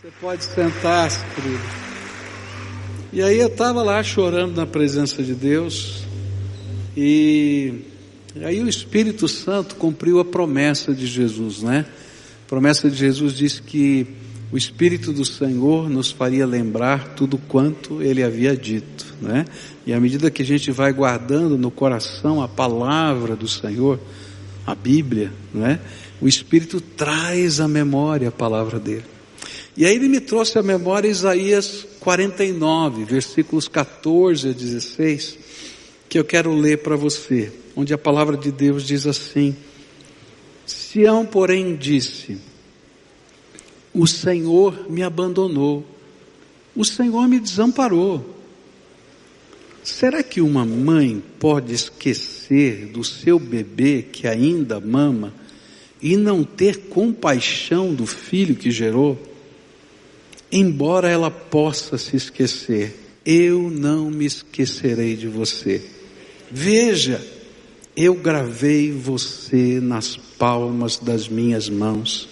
Você pode sentar, querido. E aí eu estava lá chorando na presença de Deus, e aí o Espírito Santo cumpriu a promessa de Jesus, né? A promessa de Jesus disse que o Espírito do Senhor nos faria lembrar tudo quanto ele havia dito, né? E à medida que a gente vai guardando no coração a palavra do Senhor, a Bíblia, né? O Espírito traz à memória a palavra dele. E aí ele me trouxe à memória Isaías 49, versículos 14 a 16, que eu quero ler para você, onde a palavra de Deus diz assim: Sião, porém, disse: O Senhor me abandonou, o Senhor me desamparou. Será que uma mãe pode esquecer do seu bebê que ainda mama e não ter compaixão do filho que gerou? Embora ela possa se esquecer, eu não me esquecerei de você. Veja, eu gravei você nas palmas das minhas mãos,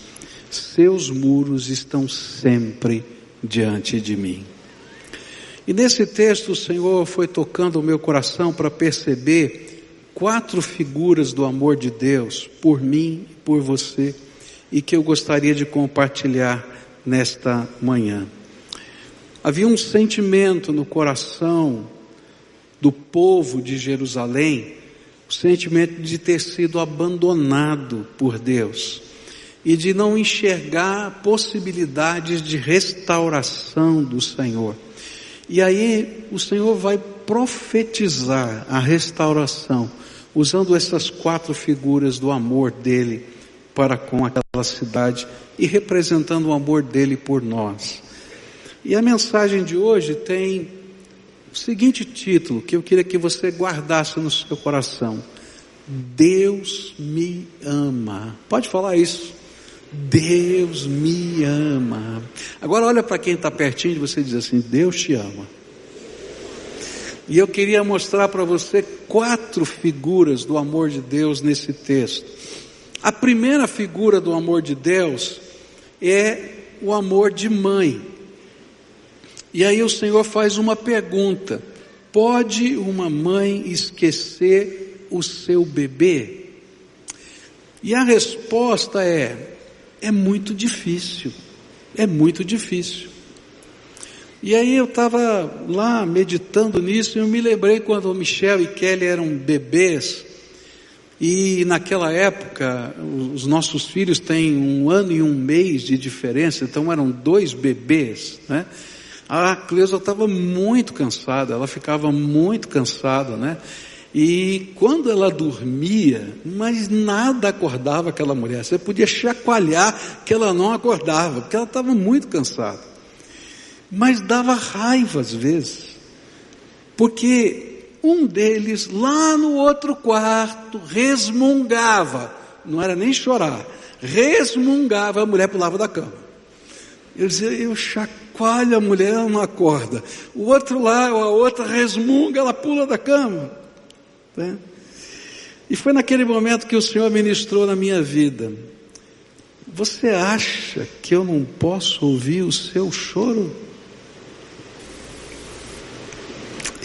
seus muros estão sempre diante de mim. E nesse texto o Senhor foi tocando o meu coração para perceber quatro figuras do amor de Deus por mim e por você e que eu gostaria de compartilhar nesta manhã. Havia um sentimento no coração do povo de Jerusalém, o sentimento de ter sido abandonado por Deus e de não enxergar possibilidades de restauração do Senhor. E aí o Senhor vai profetizar a restauração, usando essas quatro figuras do amor dele para com aquela cidade e representando o amor dele por nós. E a mensagem de hoje tem o seguinte título que eu queria que você guardasse no seu coração: Deus me ama. Pode falar isso. Deus me ama. Agora olha para quem está pertinho de você e diz assim: Deus te ama. E eu queria mostrar para você quatro figuras do amor de Deus nesse texto. A primeira figura do amor de Deus é o amor de mãe. E aí o Senhor faz uma pergunta: pode uma mãe esquecer o seu bebê? E a resposta é: é muito difícil, é muito difícil. E aí eu estava lá meditando nisso e eu me lembrei quando Michel e Kelly eram bebês e naquela época, os nossos filhos têm um ano e um mês de diferença, então eram dois bebês, né? A Cleusa estava muito cansada, ela ficava muito cansada, né? E quando ela dormia, mas nada acordava aquela mulher. Você podia chacoalhar que ela não acordava, porque ela estava muito cansada. Mas dava raiva às vezes, porque um deles, lá no outro quarto, resmungava, não era nem chorar, resmungava, a mulher pulava da cama. Eu dizia, eu chacoalho a mulher, ela não acorda. O outro lá, a outra resmunga, ela pula da cama. Né? E foi naquele momento que o Senhor ministrou na minha vida. Você acha que eu não posso ouvir o seu choro?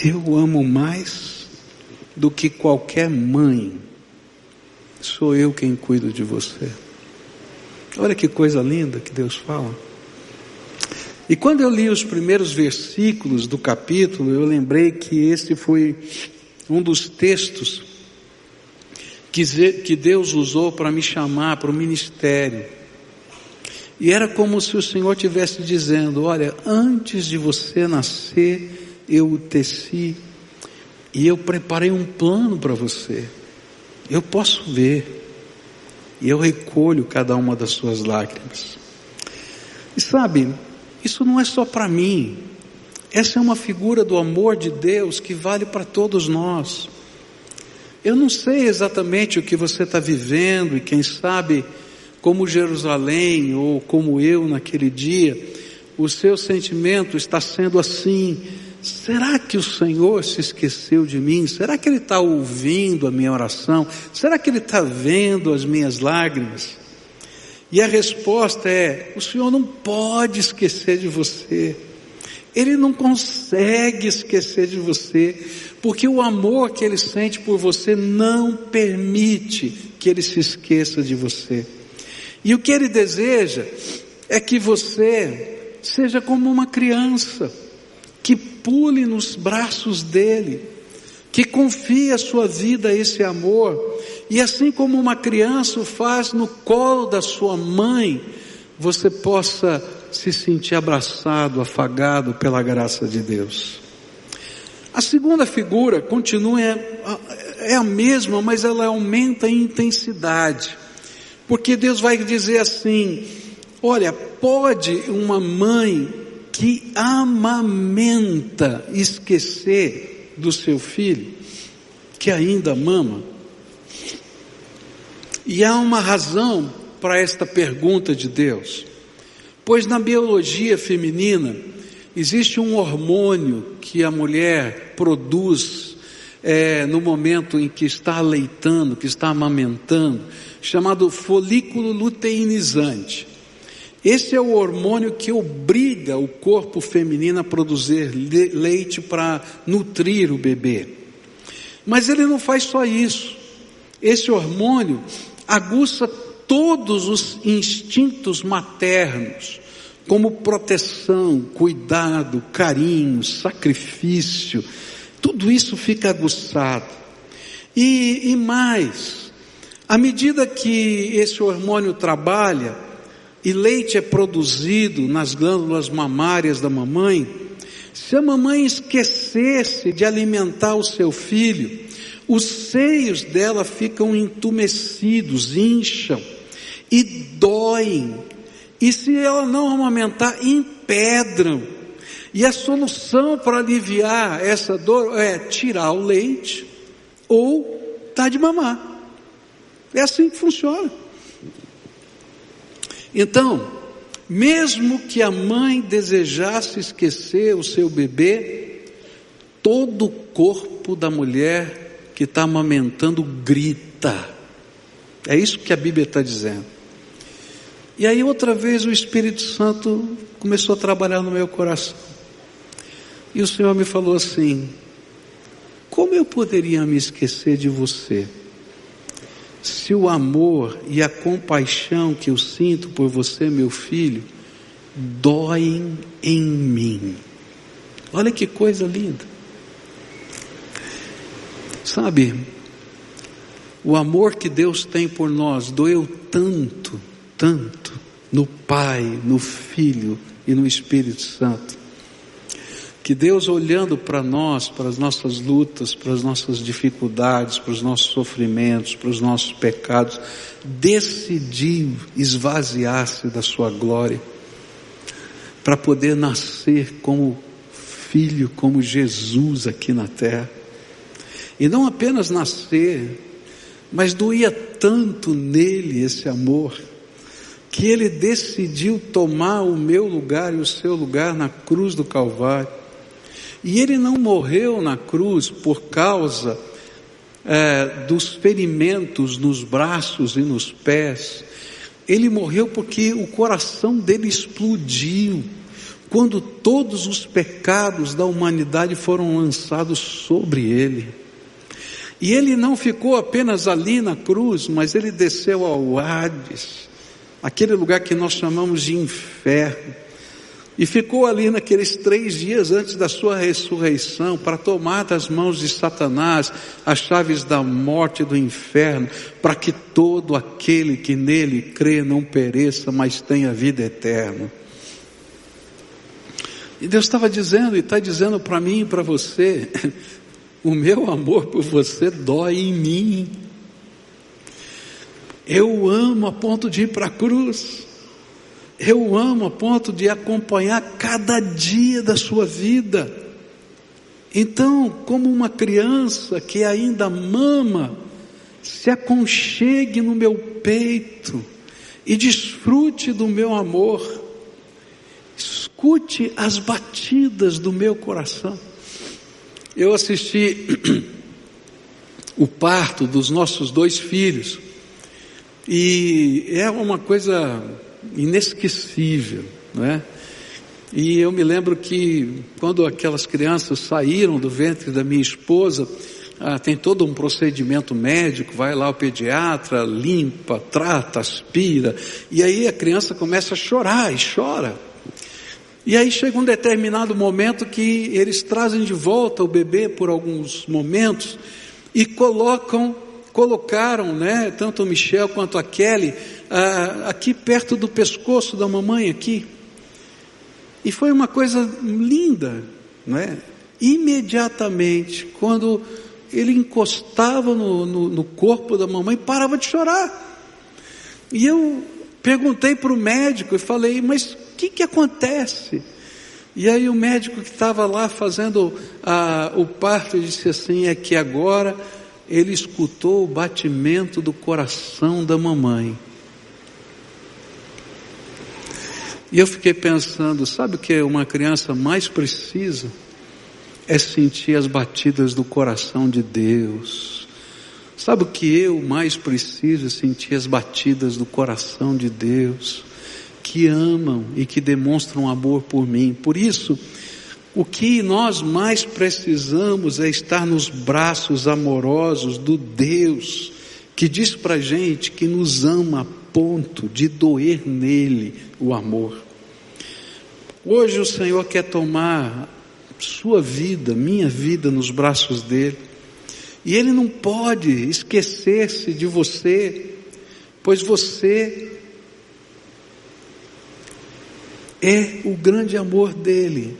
Eu amo mais do que qualquer mãe. Sou eu quem cuido de você. Olha que coisa linda que Deus fala. E quando eu li os primeiros versículos do capítulo, eu lembrei que este foi um dos textos que Deus usou para me chamar para o ministério. E era como se o Senhor estivesse dizendo: Olha, antes de você nascer, eu o teci e eu preparei um plano para você. Eu posso ver e eu recolho cada uma das suas lágrimas. E sabe, isso não é só para mim. Essa é uma figura do amor de Deus que vale para todos nós. Eu não sei exatamente o que você está vivendo e quem sabe como Jerusalém ou como eu naquele dia, o seu sentimento está sendo assim, Será que o Senhor se esqueceu de mim? Será que Ele está ouvindo a minha oração? Será que Ele está vendo as minhas lágrimas? E a resposta é: o Senhor não pode esquecer de você. Ele não consegue esquecer de você, porque o amor que ele sente por você não permite que ele se esqueça de você. E o que ele deseja é que você seja como uma criança, que pule nos braços dele, que confie a sua vida a esse amor, e assim como uma criança o faz no colo da sua mãe, você possa se sentir abraçado, afagado pela graça de Deus. A segunda figura continua, é, é a mesma, mas ela aumenta em intensidade. Porque Deus vai dizer assim: olha, pode uma mãe que amamenta esquecer do seu filho, que ainda mama? E há uma razão para esta pergunta de Deus. Pois na biologia feminina existe um hormônio que a mulher produz é, no momento em que está aleitando, que está amamentando, chamado folículo luteinizante. Esse é o hormônio que obriga o corpo feminino a produzir leite para nutrir o bebê. Mas ele não faz só isso. Esse hormônio aguça todos os instintos maternos, como proteção, cuidado, carinho, sacrifício, tudo isso fica aguçado. E, e mais, à medida que esse hormônio trabalha e leite é produzido nas glândulas mamárias da mamãe, se a mamãe esquecesse de alimentar o seu filho, os seios dela ficam entumecidos, incham e doem. E se ela não amamentar, empedram. E a solução para aliviar essa dor é tirar o leite ou dar de mamar. É assim que funciona. Então, mesmo que a mãe desejasse esquecer o seu bebê, todo o corpo da mulher que está amamentando grita. É isso que a Bíblia está dizendo. E aí outra vez o Espírito Santo começou a trabalhar no meu coração. E o Senhor me falou assim: como eu poderia me esquecer de você? Se o amor e a compaixão que eu sinto por você, meu filho, doem em mim. Olha que coisa linda. Sabe, o amor que Deus tem por nós doeu tanto, tanto no Pai, no Filho e no Espírito Santo, que Deus olhando para nós, para as nossas lutas, para as nossas dificuldades, para os nossos sofrimentos, para os nossos pecados, decidiu esvaziar-se da sua glória, para poder nascer como filho, como Jesus aqui na terra. E não apenas nascer, mas doía tanto nele esse amor, que ele decidiu tomar o meu lugar e o seu lugar na cruz do Calvário. E ele não morreu na cruz por causa é, dos ferimentos nos braços e nos pés. Ele morreu porque o coração dele explodiu quando todos os pecados da humanidade foram lançados sobre ele. E ele não ficou apenas ali na cruz, mas ele desceu ao Hades, aquele lugar que nós chamamos de inferno. E ficou ali naqueles três dias antes da sua ressurreição para tomar das mãos de Satanás as chaves da morte e do inferno, para que todo aquele que nele crê não pereça, mas tenha vida eterna. E Deus estava dizendo e está dizendo para mim e para você, o meu amor por você dói em mim. Eu amo a ponto de ir para a cruz. Eu amo a ponto de acompanhar cada dia da sua vida. Então, como uma criança que ainda mama, se aconchegue no meu peito e desfrute do meu amor. Escute as batidas do meu coração. Eu assisti o parto dos nossos dois filhos E é uma coisa inesquecível, né? E eu me lembro que quando aquelas crianças saíram do ventre da minha esposa, ah, tem todo um procedimento médico, vai lá o pediatra, limpa, trata, aspira, e aí a criança começa a chorar e chora. E aí chega um determinado momento que eles trazem de volta o bebê por alguns momentos e colocam, colocaram, né, tanto o Michel quanto a Kelly, ah, aqui perto do pescoço da mamãe aqui. E foi uma coisa linda, não é? Imediatamente, quando ele encostava no, no, no corpo da mamãe, parava de chorar. E eu perguntei para o médico e falei, mas o que, que acontece? E aí o médico que estava lá fazendo a, o parto disse assim, é que agora ele escutou o batimento do coração da mamãe. E eu fiquei pensando, sabe o que uma criança mais precisa? É sentir as batidas do coração de Deus. Sabe o que eu mais preciso? É sentir as batidas do coração de Deus, que amam e que demonstram amor por mim. Por isso, o que nós mais precisamos é estar nos braços amorosos do Deus que diz para gente que nos ama a ponto de doer nele o amor. Hoje o Senhor quer tomar sua vida, minha vida nos braços dele. E ele não pode esquecer-se de você, pois você é o grande amor dele.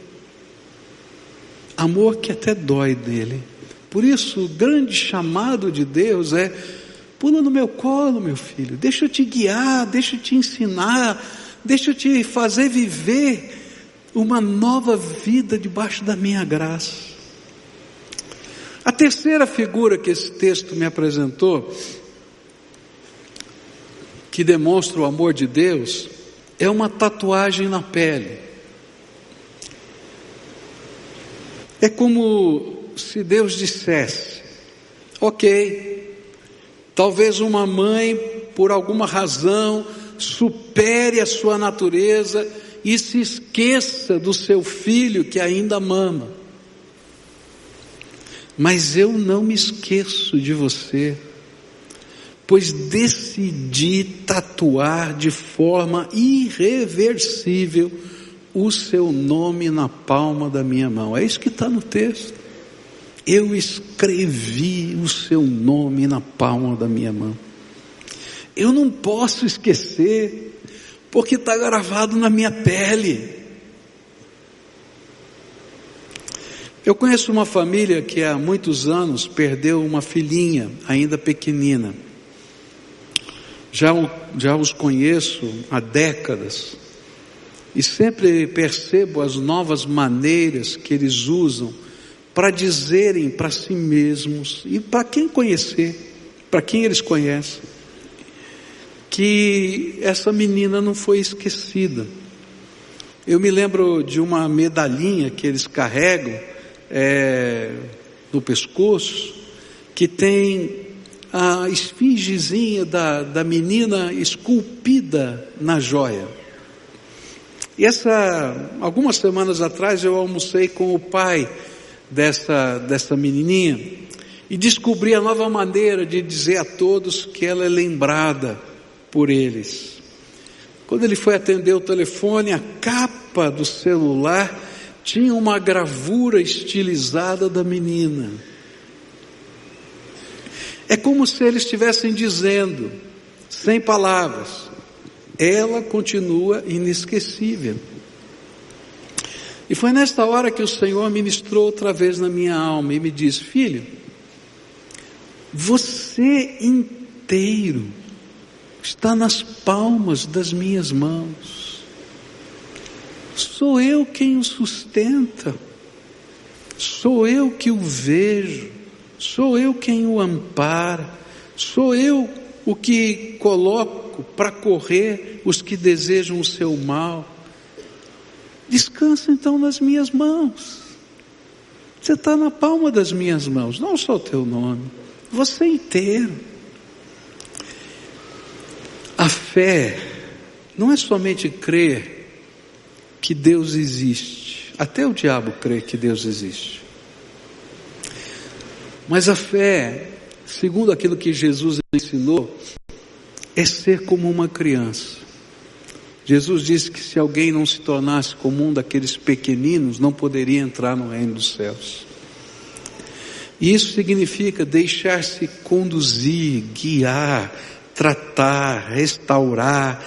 Amor que até dói dele. Por isso, o grande chamado de Deus é: pula no meu colo, meu filho, deixa eu te guiar, deixa eu te ensinar, deixa eu te fazer viver uma nova vida debaixo da minha graça. A terceira figura que esse texto me apresentou, que demonstra o amor de Deus, é uma tatuagem na pele. É como se Deus dissesse: Ok, talvez uma mãe, por alguma razão, supere a sua natureza e se esqueça do seu filho que ainda mama. Mas eu não me esqueço de você, pois decidi tatuar de forma irreversível o seu nome na palma da minha mão. É isso que está no texto. Eu escrevi o seu nome na palma da minha mão. Eu não posso esquecer porque está gravado na minha pele. Eu conheço uma família que há muitos anos perdeu uma filhinha, ainda pequenina. Já, já os conheço há décadas e sempre percebo as novas maneiras que eles usam para dizerem para si mesmos e para quem conhecer, para quem eles conhecem que essa menina não foi esquecida. Eu me lembro de uma medalhinha que eles carregam é, no pescoço, que tem a esfingezinha da, da menina esculpida na joia. E essa, algumas semanas atrás eu almocei com o pai dessa, dessa menininha e descobri a nova maneira de dizer a todos que ela é lembrada por eles. Quando ele foi atender o telefone, a capa do celular tinha uma gravura estilizada da menina. É como se eles estivessem dizendo, sem palavras, ela continua inesquecível. E foi nesta hora que o Senhor ministrou outra vez na minha alma e me disse: Filho, você inteiro está nas palmas das minhas mãos. Sou eu quem o sustenta, sou eu que o vejo, sou eu quem o ampara, sou eu o que coloco para correr os que desejam o seu mal. Descansa então nas minhas mãos. Você está na palma das minhas mãos, não só o teu nome, você inteiro. Fé não é somente crer que Deus existe, até o diabo crê que Deus existe. Mas a fé, segundo aquilo que Jesus ensinou, é ser como uma criança. Jesus disse que se alguém não se tornasse como um daqueles pequeninos, não poderia entrar no reino dos céus. E isso significa deixar-se conduzir, guiar, tratar, restaurar,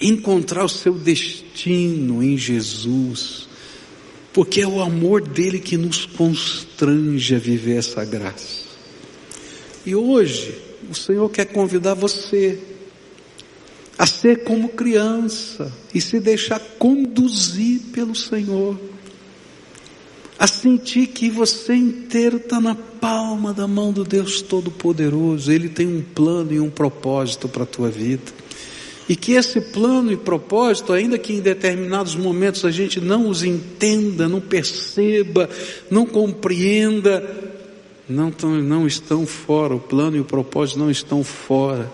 encontrar o seu destino em Jesus, porque é o amor dele que nos constrange a viver essa graça. E hoje, o Senhor quer convidar você a ser como criança e se deixar conduzir pelo Senhor, a sentir que você inteiro está na palma da mão do Deus Todo-Poderoso, Ele tem um plano e um propósito para a tua vida. E que esse plano e propósito, ainda que em determinados momentos a gente não os entenda, não perceba, não compreenda, não, não estão fora, o plano e o propósito não estão fora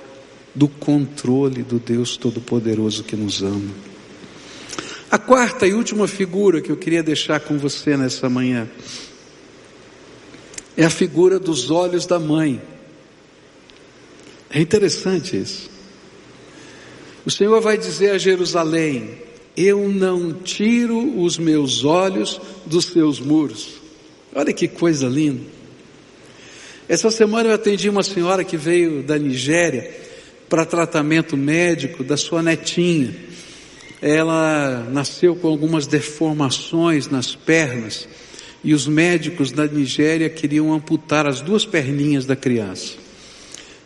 do controle do Deus Todo-Poderoso que nos ama. A quarta e última figura que eu queria deixar com você nessa manhã é a figura dos olhos da mãe. É interessante isso. O Senhor vai dizer a Jerusalém: Eu não tiro os meus olhos dos seus muros. Olha que coisa linda. Essa semana eu atendi uma senhora que veio da Nigéria para tratamento médico da sua netinha. Ela nasceu com algumas deformações nas pernas e os médicos da Nigéria queriam amputar as duas perninhas da criança.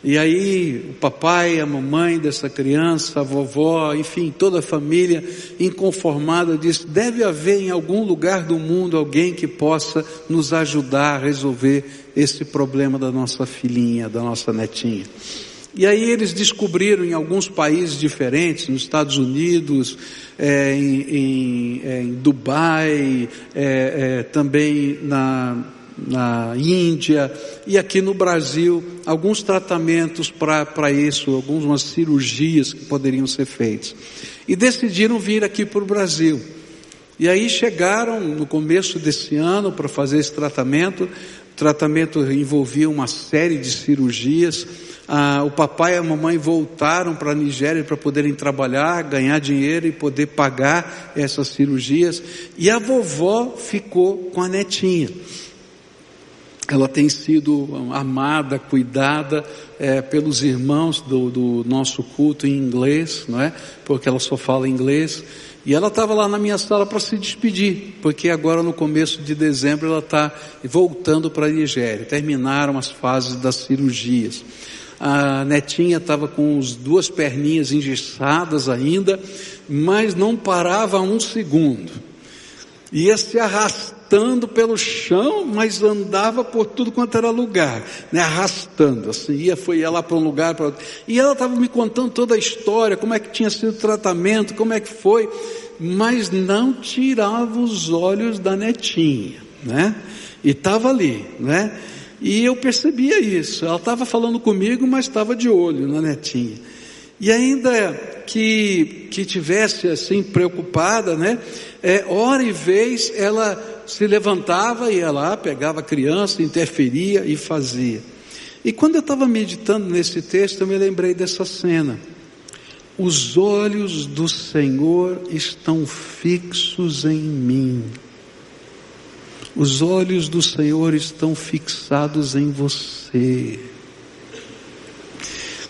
E aí o papai, a mamãe dessa criança, a vovó, enfim, toda a família inconformada disse: deve haver em algum lugar do mundo alguém que possa nos ajudar a resolver esse problema da nossa filhinha, da nossa netinha. E aí eles descobriram em alguns países diferentes, nos Estados Unidos, é, em, em, é, em, Dubai, é, é, também na, na Índia e aqui no Brasil, alguns tratamentos para isso, algumas cirurgias que poderiam ser feitas. E decidiram vir aqui para o Brasil. E aí chegaram no começo desse ano para fazer esse tratamento. O tratamento envolvia uma série de cirurgias ah, o papai e a mamãe voltaram para a Nigéria para poderem trabalhar, ganhar dinheiro e poder pagar essas cirurgias. E a vovó ficou com a netinha. Ela tem sido amada, cuidada é, pelos irmãos do, do nosso culto em inglês, não é? Porque ela só fala inglês. E ela estava lá na minha sala para se despedir, porque agora no começo de dezembro ela está voltando para a Nigéria. Terminaram as fases das cirurgias a netinha estava com as duas perninhas engessadas ainda, mas não parava um segundo. Ia se arrastando pelo chão, mas andava por tudo quanto era lugar, né? arrastando, assim, ia, foi, ia lá para um lugar, para outro. E ela estava me contando toda a história, como é que tinha sido o tratamento, como é que foi, mas não tirava os olhos da netinha, né? E estava ali, né? E eu percebia isso. Ela estava falando comigo, mas estava de olho na netinha. E ainda que, que tivesse assim preocupada, né? É, hora e vez ela se levantava e ia lá, pegava a criança, interferia e fazia. E quando eu estava meditando nesse texto, eu me lembrei dessa cena. Os olhos do Senhor estão fixos em mim os olhos do Senhor estão fixados em você.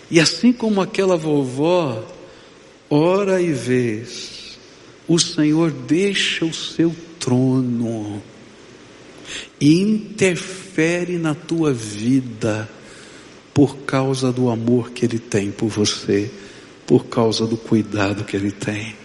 E assim como aquela vovó, hora e vez, o Senhor deixa o seu trono e interfere na tua vida por causa do amor que Ele tem por você, por causa do cuidado que Ele tem.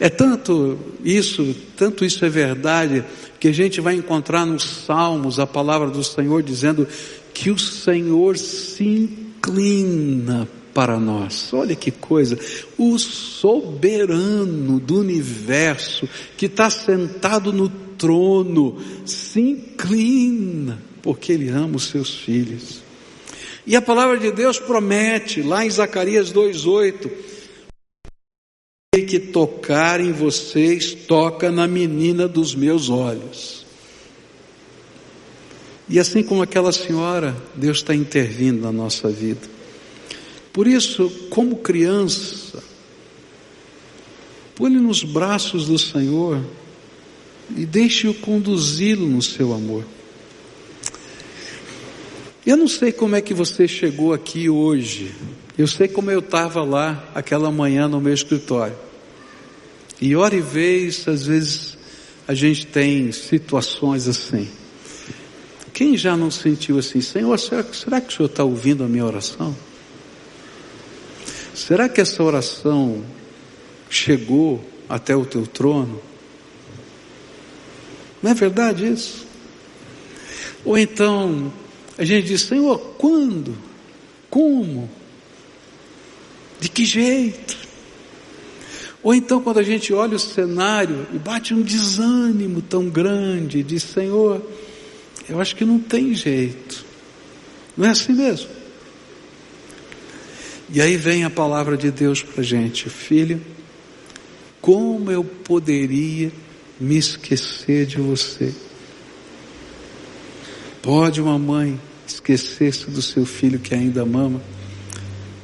É tanto isso, tanto isso é verdade, que a gente vai encontrar nos Salmos a palavra do Senhor dizendo que o Senhor se inclina para nós. Olha que coisa! O soberano do universo, que está sentado no trono, se inclina, porque Ele ama os seus filhos. E a palavra de Deus promete, lá em Zacarias 2,8, que tocar em vocês, toca na menina dos meus olhos. E assim como aquela senhora, Deus está intervindo na nossa vida. Por isso, como criança, pule nos braços do Senhor e deixe-o conduzi-lo no seu amor. Eu não sei como é que você chegou aqui hoje. Eu sei como eu estava lá aquela manhã no meu escritório. E hora e vez, às vezes, a gente tem situações assim. Quem já não sentiu assim, Senhor, será, será que o Senhor está ouvindo a minha oração? Será que essa oração chegou até o teu trono? Não é verdade isso? Ou então, a gente diz, Senhor, quando? Como? De que jeito? Ou então, quando a gente olha o cenário e bate um desânimo tão grande, diz, Senhor, eu acho que não tem jeito. Não é assim mesmo? E aí vem a palavra de Deus para a gente, filho, como eu poderia me esquecer de você? Pode uma mãe esquecer-se do seu filho que ainda mama,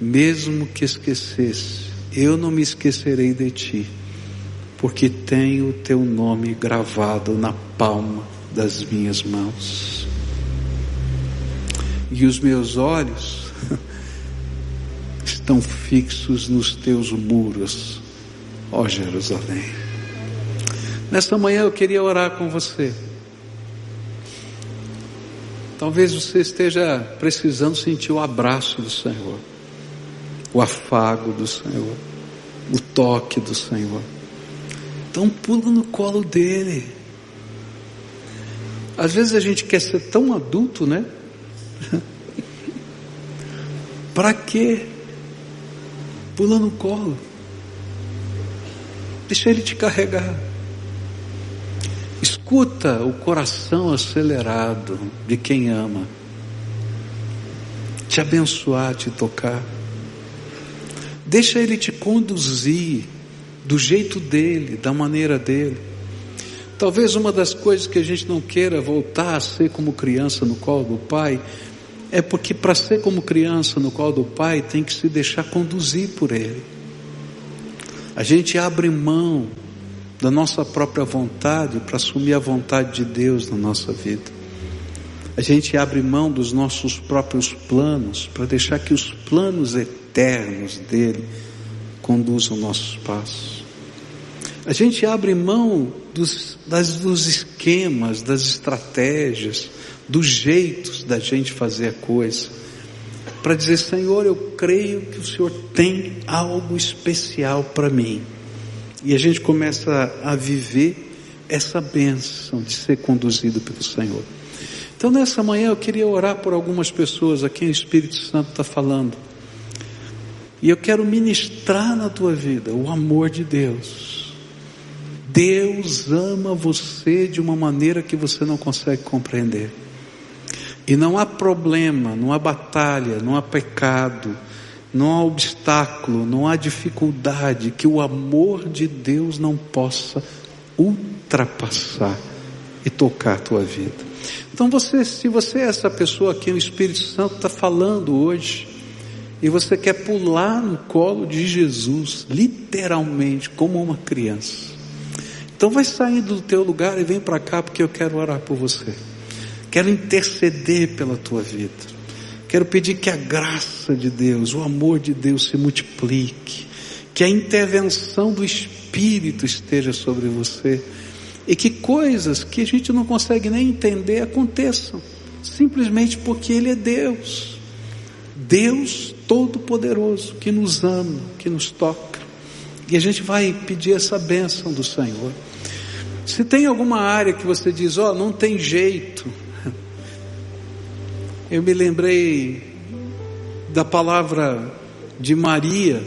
mesmo que esquecesse, eu não me esquecerei de ti, porque tenho o teu nome gravado na palma das minhas mãos. E os meus olhos estão fixos nos teus muros, ó Jerusalém. Nesta manhã eu queria orar com você. Talvez você esteja precisando sentir o abraço do Senhor, o afago do Senhor, o toque do Senhor. Então pula no colo dele. Às vezes a gente quer ser tão adulto, né? Para quê? Pula no colo. Deixa ele te carregar. Escuta o coração acelerado de quem ama, te abençoar, te tocar. Deixa Ele te conduzir do jeito dele, da maneira dele. Talvez uma das coisas que a gente não queira voltar a ser como criança no colo do pai, é porque para ser como criança no colo do pai tem que se deixar conduzir por ele. A gente abre mão da nossa própria vontade para assumir a vontade de Deus na nossa vida. A gente abre mão dos nossos próprios planos para deixar que os planos eternos dele conduzam nossos passos. A gente abre mão dos, das, dos esquemas, das estratégias, dos jeitos da gente fazer a coisa, para dizer: Senhor, eu creio que o Senhor tem algo especial para mim. E a gente começa a viver essa bênção de ser conduzido pelo Senhor. Então nessa manhã eu queria orar por algumas pessoas a quem o Espírito Santo está falando. E eu quero ministrar na tua vida o amor de Deus. Deus ama você de uma maneira que você não consegue compreender. E não há problema, não há batalha, não há pecado, não há obstáculo, não há dificuldade que o amor de Deus não possa ultrapassar e tocar a tua vida. Então você, se você é essa pessoa que o Espírito Santo está falando hoje, e você quer pular no colo de Jesus, literalmente, como uma criança. Então vai saindo do teu lugar e vem para cá porque eu quero orar por você. Quero interceder pela tua vida. Quero pedir que a graça de Deus, o amor de Deus se multiplique, que a intervenção do Espírito esteja sobre você e que coisas que a gente não consegue nem entender aconteçam, simplesmente porque Ele é Deus. Deus Todo-Poderoso, que nos ama, que nos toca. E a gente vai pedir essa bênção do Senhor. Se tem alguma área que você diz, ó, oh, não tem jeito, eu me lembrei da palavra de Maria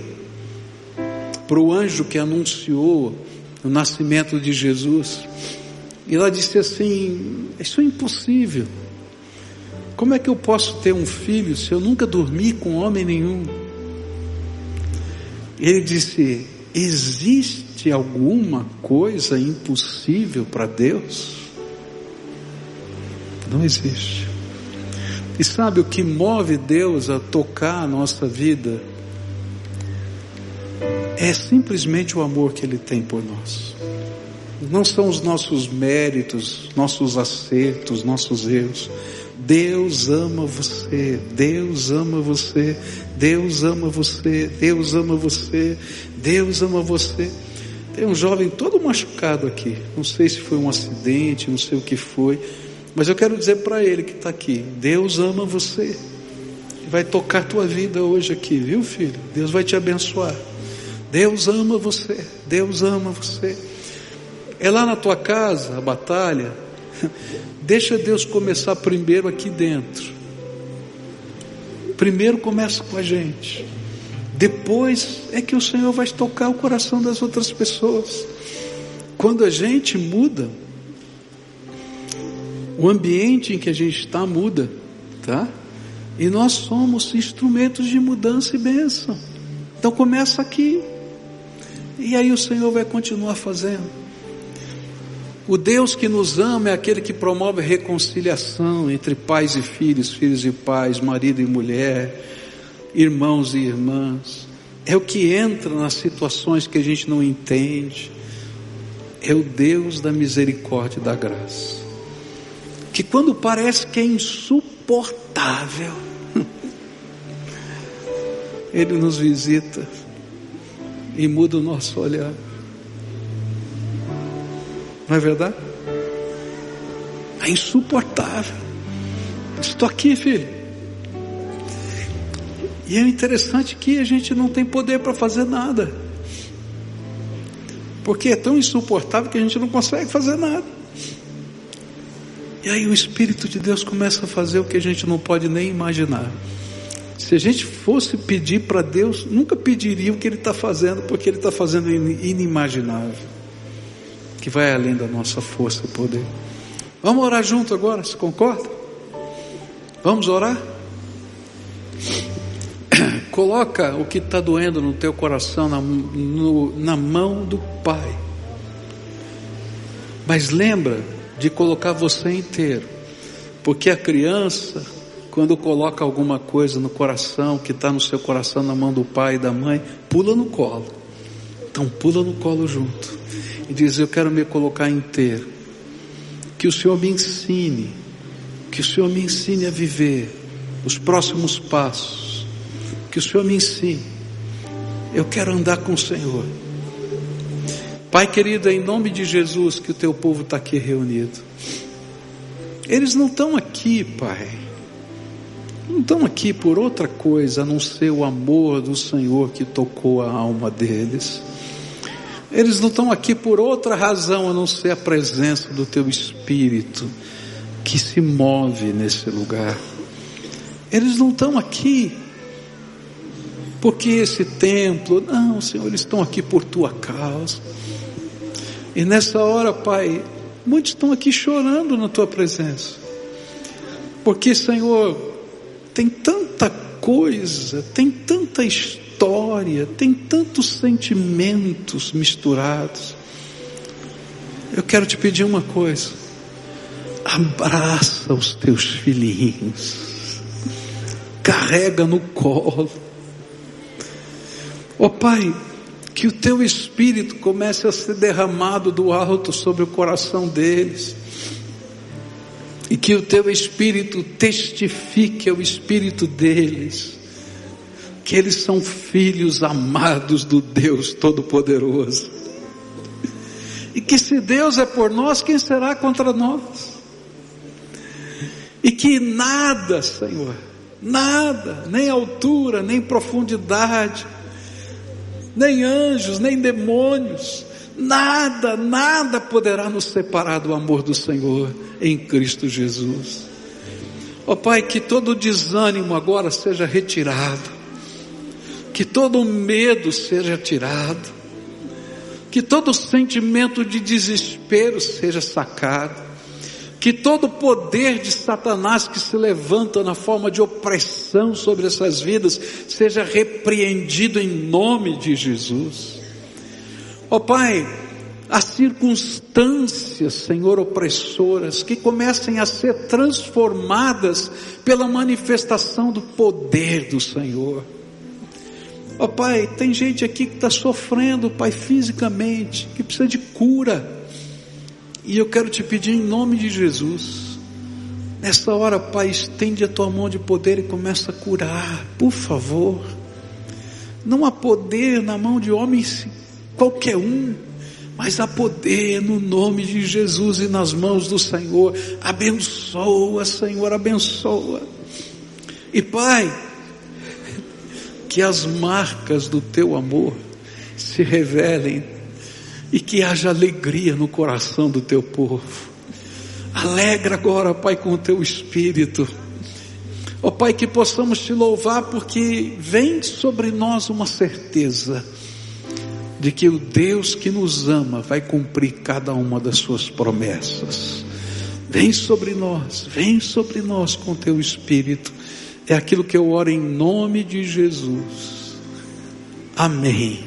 para o anjo que anunciou o nascimento de Jesus. E ela disse assim: Isso é impossível. Como é que eu posso ter um filho se eu nunca dormi com homem nenhum? Ele disse: Existe alguma coisa impossível para Deus? Não existe. E sabe o que move Deus a tocar a nossa vida? É simplesmente o amor que Ele tem por nós. Não são os nossos méritos, nossos acertos, nossos erros. Deus ama você, Deus ama você, Deus ama você, Deus ama você, Deus ama você. Tem um jovem todo machucado aqui. Não sei se foi um acidente, não sei o que foi, mas eu quero dizer para ele que está aqui: Deus ama você. Vai tocar tua vida hoje aqui, viu, filho? Deus vai te abençoar. Deus ama você, Deus ama você. É lá na tua casa a batalha. Deixa Deus começar primeiro aqui dentro. Primeiro começa com a gente. Depois é que o Senhor vai tocar o coração das outras pessoas. Quando a gente muda, o ambiente em que a gente está muda, tá? E nós somos instrumentos de mudança e bênção. Então começa aqui. E aí o Senhor vai continuar fazendo. O Deus que nos ama é aquele que promove reconciliação entre pais e filhos, filhos e pais, marido e mulher, irmãos e irmãs. É o que entra nas situações que a gente não entende. É o Deus da misericórdia e da graça. Que quando parece que é insuportável, Ele nos visita e muda o nosso olhar. Não é verdade? É insuportável. Estou aqui, filho. E é interessante que a gente não tem poder para fazer nada. Porque é tão insuportável que a gente não consegue fazer nada. E aí o Espírito de Deus começa a fazer o que a gente não pode nem imaginar. Se a gente fosse pedir para Deus, nunca pediria o que Ele está fazendo, porque Ele está fazendo inimaginável, que vai além da nossa força e poder. Vamos orar junto agora, se concorda? Vamos orar? Coloca o que está doendo no teu coração na, no, na mão do Pai. Mas lembra de colocar você inteiro, porque a criança quando coloca alguma coisa no coração, que está no seu coração, na mão do pai e da mãe, pula no colo. Então pula no colo junto. E diz: Eu quero me colocar inteiro. Que o Senhor me ensine. Que o Senhor me ensine a viver os próximos passos. Que o Senhor me ensine. Eu quero andar com o Senhor. Pai querido, em nome de Jesus, que o teu povo está aqui reunido. Eles não estão aqui, Pai não estão aqui por outra coisa a não ser o amor do Senhor que tocou a alma deles. Eles não estão aqui por outra razão a não ser a presença do Teu Espírito que se move nesse lugar. Eles não estão aqui porque esse templo, não, Senhor, eles estão aqui por Tua causa. E nessa hora, Pai, muitos estão aqui chorando na Tua presença. Porque, Senhor, tem tanta coisa, tem tanta história, tem tantos sentimentos misturados. Eu quero te pedir uma coisa. Abraça os teus filhinhos. Carrega no colo. Ó oh, Pai, que o teu espírito comece a ser derramado do alto sobre o coração deles e que o teu espírito testifique ao espírito deles que eles são filhos amados do Deus Todo-Poderoso. E que se Deus é por nós, quem será contra nós? E que nada, Senhor, nada, nem altura, nem profundidade, nem anjos, nem demônios, nada, nada poderá nos separar do amor do Senhor em Cristo Jesus. Ó oh, Pai, que todo desânimo agora seja retirado, que todo medo seja tirado, que todo sentimento de desespero seja sacado, Que todo poder de Satanás que se levanta na forma de opressão sobre essas vidas seja repreendido em nome de Jesus. Ó oh, Pai, as circunstâncias, Senhor, opressoras, que comecem a ser transformadas pela manifestação do poder do Senhor. Ó oh, Pai, tem gente aqui que está sofrendo, Pai, fisicamente, que precisa de cura. E eu quero te pedir em nome de Jesus, nessa hora, Pai, estende a tua mão de poder e começa a curar, por favor. Não há poder na mão de homens qualquer um, mas há poder no nome de Jesus e nas mãos do Senhor. Abençoa, Senhor, abençoa. E Pai, que as marcas do teu amor se revelem e que haja alegria no coração do teu povo. Alegra agora, Pai, com o teu espírito. Ó oh, Pai, que possamos te louvar porque vem sobre nós uma certeza de que o Deus que nos ama vai cumprir cada uma das suas promessas. Vem sobre nós, vem sobre nós com teu espírito. É aquilo que eu oro em nome de Jesus. Amém.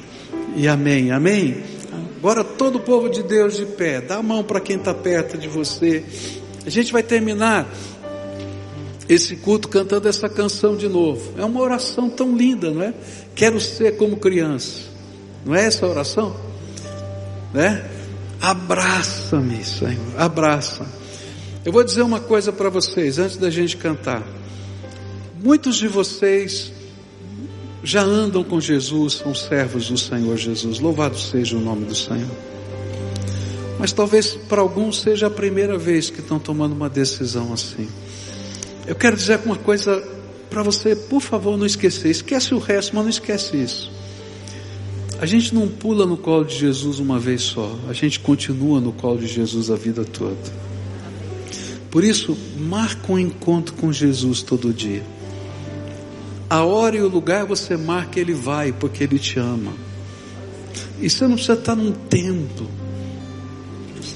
E amém. Amém. Agora todo o povo de Deus de pé, dá a mão para quem está perto de você. A gente vai terminar esse culto cantando essa canção de novo. É uma oração tão linda, não é? Quero ser como criança. Não é essa oração? Né? Abraça-me, Senhor, abraça. Eu vou dizer uma coisa para vocês antes da gente cantar. Muitos de vocês já andam com Jesus, são servos do Senhor Jesus. Louvado seja o nome do Senhor. Mas talvez para alguns seja a primeira vez que estão tomando uma decisão assim. Eu quero dizer uma coisa para você, por favor, não esquecer. Esquece o resto, mas não esquece isso. A gente não pula no colo de Jesus uma vez só, a gente continua no colo de Jesus a vida toda. Por isso, marca um encontro com Jesus todo dia. A hora e o lugar você marca, ele vai, porque ele te ama. E você não precisa estar num templo.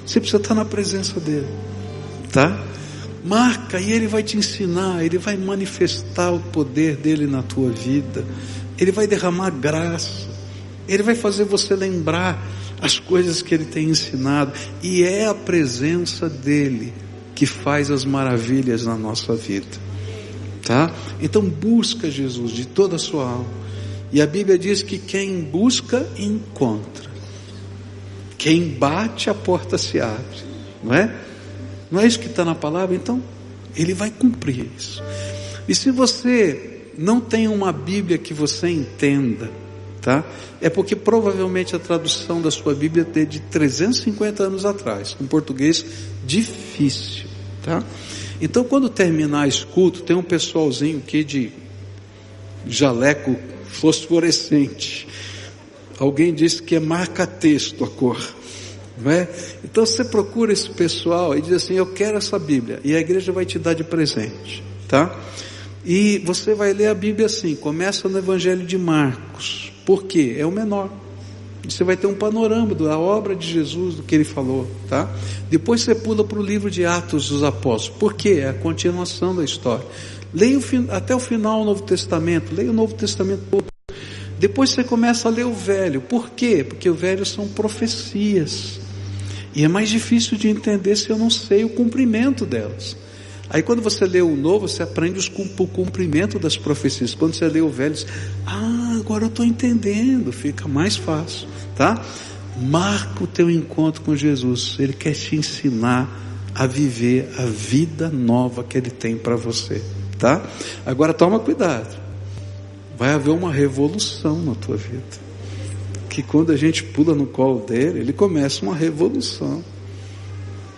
Você precisa estar na presença dele. Tá? Marca e ele vai te ensinar, ele vai manifestar o poder dele na tua vida. Ele vai derramar graça. Ele vai fazer você lembrar as coisas que ele tem ensinado. E é a presença dele que faz as maravilhas na nossa vida tá? Então busca Jesus de toda a sua alma. E a Bíblia diz que quem busca encontra. Quem bate a porta se abre, não é? Não é isso que está na palavra? Então, ele vai cumprir isso. E se você não tem uma Bíblia que você entenda, tá? É porque provavelmente a tradução da sua Bíblia é de 350 anos atrás, um português difícil, tá? Então, quando terminar esse culto, tem um pessoalzinho aqui de jaleco fosforescente. Alguém disse que é marca-texto a cor. Não é? Então você procura esse pessoal e diz assim: Eu quero essa Bíblia. E a igreja vai te dar de presente. Tá? E você vai ler a Bíblia assim: começa no Evangelho de Marcos. Por quê? É o menor. Você vai ter um panorama da obra de Jesus, do que ele falou, tá? Depois você pula para o livro de Atos dos Apóstolos. Por quê? É a continuação da história. Leia o, até o final o Novo Testamento, leia o Novo Testamento todo. Depois você começa a ler o Velho. Por quê? Porque o Velho são profecias. E é mais difícil de entender se eu não sei o cumprimento delas. Aí quando você lê o novo, você aprende os, o cumprimento das profecias. Quando você lê o velho, você, ah, agora eu estou entendendo, fica mais fácil, tá? Marca o teu encontro com Jesus. Ele quer te ensinar a viver a vida nova que Ele tem para você, tá? Agora toma cuidado. Vai haver uma revolução na tua vida. Que quando a gente pula no colo dele, ele começa uma revolução.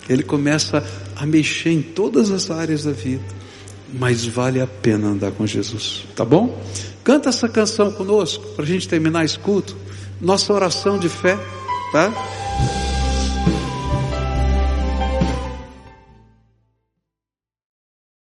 Ele começa a mexer em todas as áreas da vida, mas vale a pena andar com Jesus, tá bom? Canta essa canção conosco para a gente terminar esse culto, nossa oração de fé, tá?